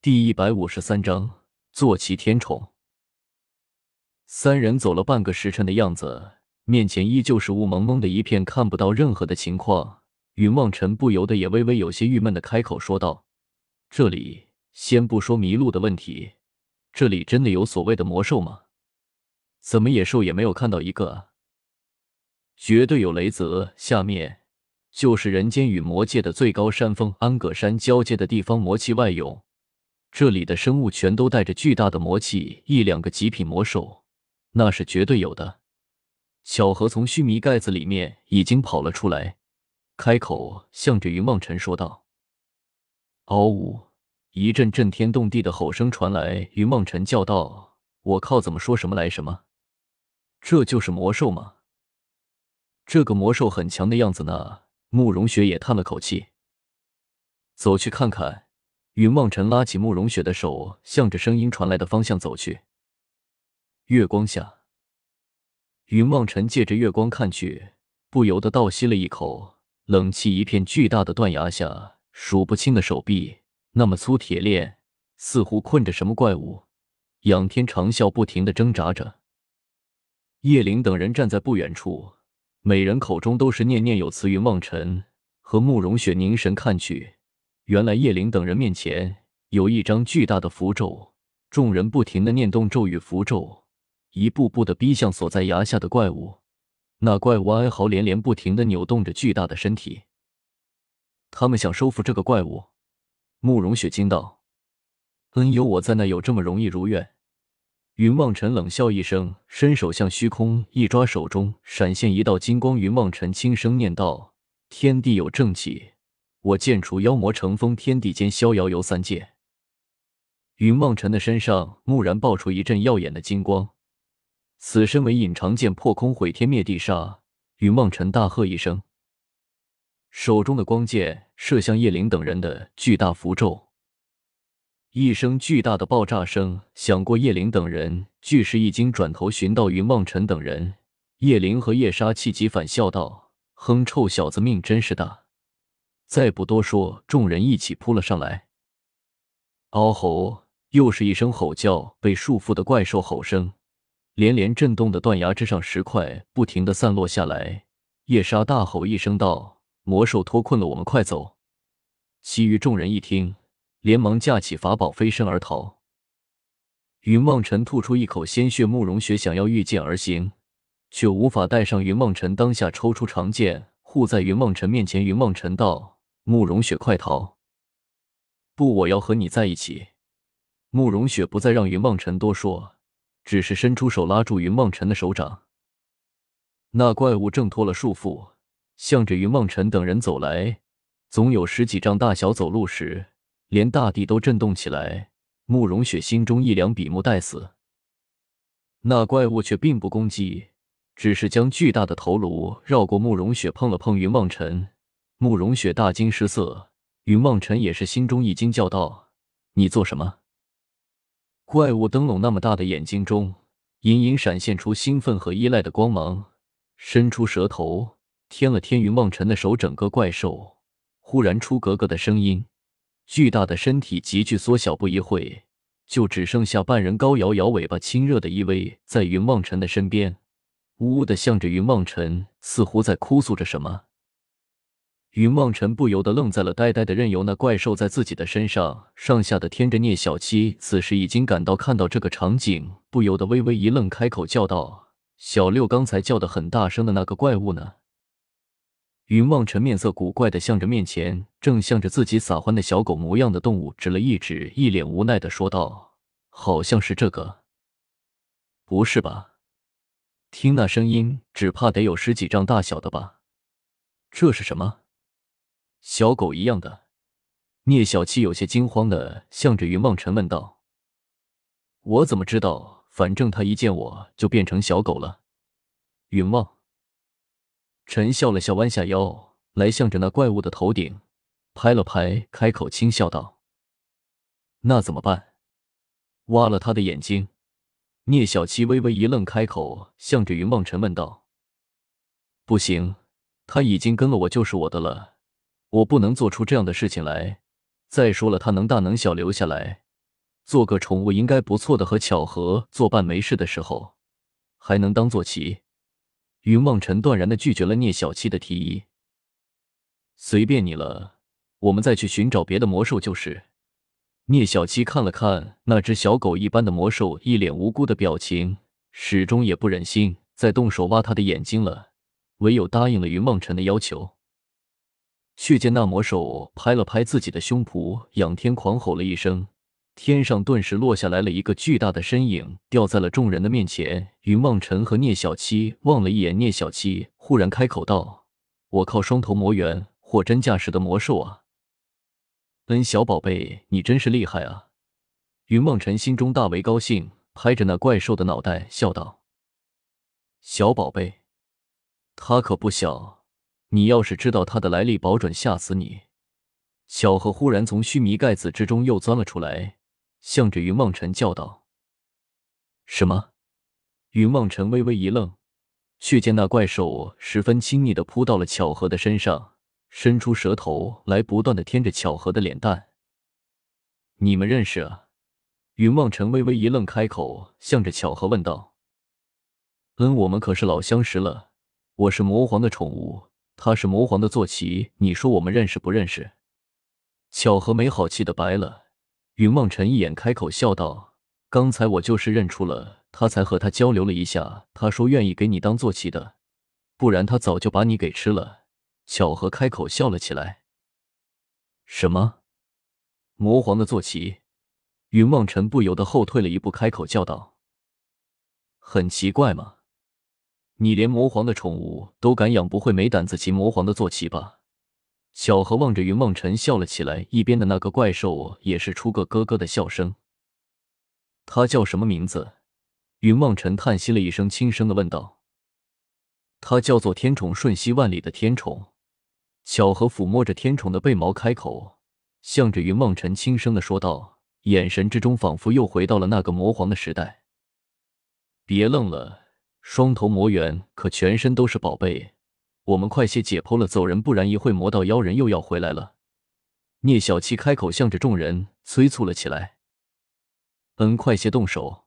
第一百五十三章坐骑天宠。三人走了半个时辰的样子，面前依旧是雾蒙蒙的一片，看不到任何的情况。云望尘不由得也微微有些郁闷的开口说道：“这里先不说迷路的问题，这里真的有所谓的魔兽吗？怎么野兽也没有看到一个？绝对有雷泽，下面。”就是人间与魔界的最高山峰安格山交界的地方，魔气外涌。这里的生物全都带着巨大的魔气，一两个极品魔兽那是绝对有的。小何从须弥盖子里面已经跑了出来，开口向着云梦辰说道：“嗷呜！”一阵震天动地的吼声传来，云梦辰叫道：“我靠！怎么说什么来什么？这就是魔兽吗？这个魔兽很强的样子呢。”慕容雪也叹了口气，走去看看。云望尘拉起慕容雪的手，向着声音传来的方向走去。月光下，云望尘借着月光看去，不由得倒吸了一口冷气。一片巨大的断崖下，数不清的手臂，那么粗铁链，似乎困着什么怪物。仰天长啸，不停的挣扎着。叶灵等人站在不远处。每人口中都是念念有词。云望尘和慕容雪凝神看去，原来叶灵等人面前有一张巨大的符咒，众人不停的念动咒语，符咒一步步的逼向所在崖下的怪物。那怪物哀嚎连连，不停的扭动着巨大的身体。他们想收服这个怪物。慕容雪惊道：“恩，有我在，那有这么容易如愿？”云望尘冷笑一声，伸手向虚空一抓，手中闪现一道金光。云望尘轻声念道：“天地有正气，我剑除妖魔成风，天地间逍遥游三界。”云望尘的身上蓦然爆出一阵耀眼的金光，此身为隐藏剑，破空毁天灭地杀。云望尘大喝一声，手中的光剑射向叶灵等人的巨大符咒。一声巨大的爆炸声响过，叶灵等人俱是一惊，转头寻到云望尘等人。叶灵和叶莎气急，反笑道：“哼，臭小子命真是大！”再不多说，众人一起扑了上来。嗷吼！又是一声吼叫，被束缚的怪兽吼声，连连震动的断崖之上，石块不停的散落下来。夜莎大吼一声道：“魔兽脱困了，我们快走！”其余众人一听。连忙架起法宝飞身而逃。云望尘吐出一口鲜血，慕容雪想要御剑而行，却无法带上。云望尘当下抽出长剑护在云望尘面前。云望尘道：“慕容雪，快逃！”不，我要和你在一起。慕容雪不再让云望尘多说，只是伸出手拉住云望尘的手掌。那怪物挣脱了束缚，向着云望尘等人走来，总有十几丈大小，走路时。连大地都震动起来，慕容雪心中一凉，笔目待死。那怪物却并不攻击，只是将巨大的头颅绕过慕容雪，碰了碰云望尘。慕容雪大惊失色，云望尘也是心中一惊，叫道：“你做什么？”怪物灯笼那么大的眼睛中，隐隐闪现出兴奋和依赖的光芒，伸出舌头舔了舔云望尘的手。整个怪兽忽然出咯咯的声音。巨大的身体急剧缩小，不一会就只剩下半人高，摇摇尾巴，亲热的依偎在云望尘的身边，呜呜的向着云望尘，似乎在哭诉着什么。云望尘不由得愣在了，呆呆的任由那怪兽在自己的身上上下的添着。聂小七此时已经感到，看到这个场景，不由得微微一愣，开口叫道：“小六，刚才叫的很大声的那个怪物呢？”云望尘面色古怪的向着面前正向着自己撒欢的小狗模样的动物指了一指，一脸无奈的说道：“好像是这个，不是吧？听那声音，只怕得有十几丈大小的吧？这是什么？小狗一样的？”聂小七有些惊慌的向着云梦尘问道：“我怎么知道？反正他一见我就变成小狗了。”云望。陈笑了笑，弯下腰来，向着那怪物的头顶拍了拍，开口轻笑道：“那怎么办？挖了他的眼睛？”聂小七微微一愣，开口向着云梦尘问道：“不行，他已经跟了我，就是我的了，我不能做出这样的事情来。再说了，他能大能小，留下来做个宠物应该不错的，和巧合作伴没事的时候，还能当坐骑。云梦辰断然的拒绝了聂小七的提议。随便你了，我们再去寻找别的魔兽就是。聂小七看了看那只小狗一般的魔兽，一脸无辜的表情，始终也不忍心再动手挖他的眼睛了，唯有答应了云梦辰的要求。却见那魔兽拍了拍自己的胸脯，仰天狂吼了一声。天上顿时落下来了一个巨大的身影，掉在了众人的面前。云望尘和聂小七望了一眼聂小七，忽然开口道：“我靠，双头魔猿，货真价实的魔兽啊！”恩，小宝贝，你真是厉害啊！云梦尘心中大为高兴，拍着那怪兽的脑袋笑道：“小宝贝，他可不小，你要是知道他的来历，保准吓死你。”小何忽然从须弥盖子之中又钻了出来。向着云望尘叫道：“什么？”云望尘微微一愣，却见那怪兽十分亲昵的扑到了巧合的身上，伸出舌头来，不断的舔着巧合的脸蛋。“你们认识啊？”云望尘微微一愣，开口向着巧合问道：“嗯，我们可是老相识了。我是魔皇的宠物，他是魔皇的坐骑，你说我们认识不认识？”巧合没好气的白了。云望尘一眼开口笑道：“刚才我就是认出了他，才和他交流了一下。他说愿意给你当坐骑的，不然他早就把你给吃了。”巧合开口笑了起来。什么？魔皇的坐骑？云望尘不由得后退了一步，开口叫道：“很奇怪吗？你连魔皇的宠物都敢养，不会没胆子骑魔皇的坐骑吧？”小何望着云梦辰笑了起来，一边的那个怪兽也是出个咯咯的笑声。他叫什么名字？云梦辰叹息了一声，轻声的问道：“他叫做天宠，瞬息万里的天宠。”小何抚摸着天宠的背毛，开口向着云梦辰轻声的说道，眼神之中仿佛又回到了那个魔皇的时代。别愣了，双头魔猿可全身都是宝贝。我们快些解剖了，走人，不然一会魔道妖人又要回来了。聂小七开口，向着众人催促了起来：“嗯，快些动手！”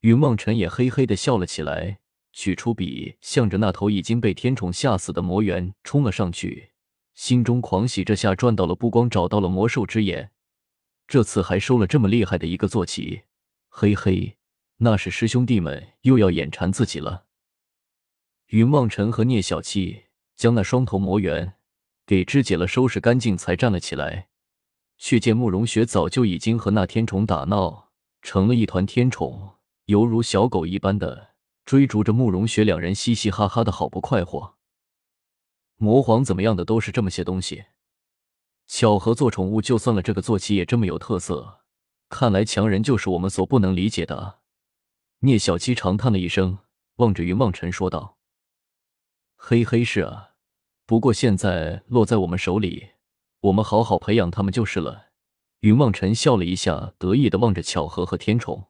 云梦辰也嘿嘿的笑了起来，取出笔，向着那头已经被天宠吓死的魔猿冲了上去，心中狂喜。这下赚到了，不光找到了魔兽之眼，这次还收了这么厉害的一个坐骑。嘿嘿，那是师兄弟们又要眼馋自己了。云望尘和聂小七将那双头魔猿给肢解了，收拾干净，才站了起来。却见慕容雪早就已经和那天宠打闹成了一团，天宠犹如小狗一般的追逐着慕容雪，两人嘻嘻哈哈的好不快活。魔皇怎么样的都是这么些东西，巧合做宠物就算了，这个坐骑也这么有特色，看来强人就是我们所不能理解的。聂小七长叹了一声，望着云望尘说道。嘿嘿，是啊，不过现在落在我们手里，我们好好培养他们就是了。云望尘笑了一下，得意的望着巧合和天宠。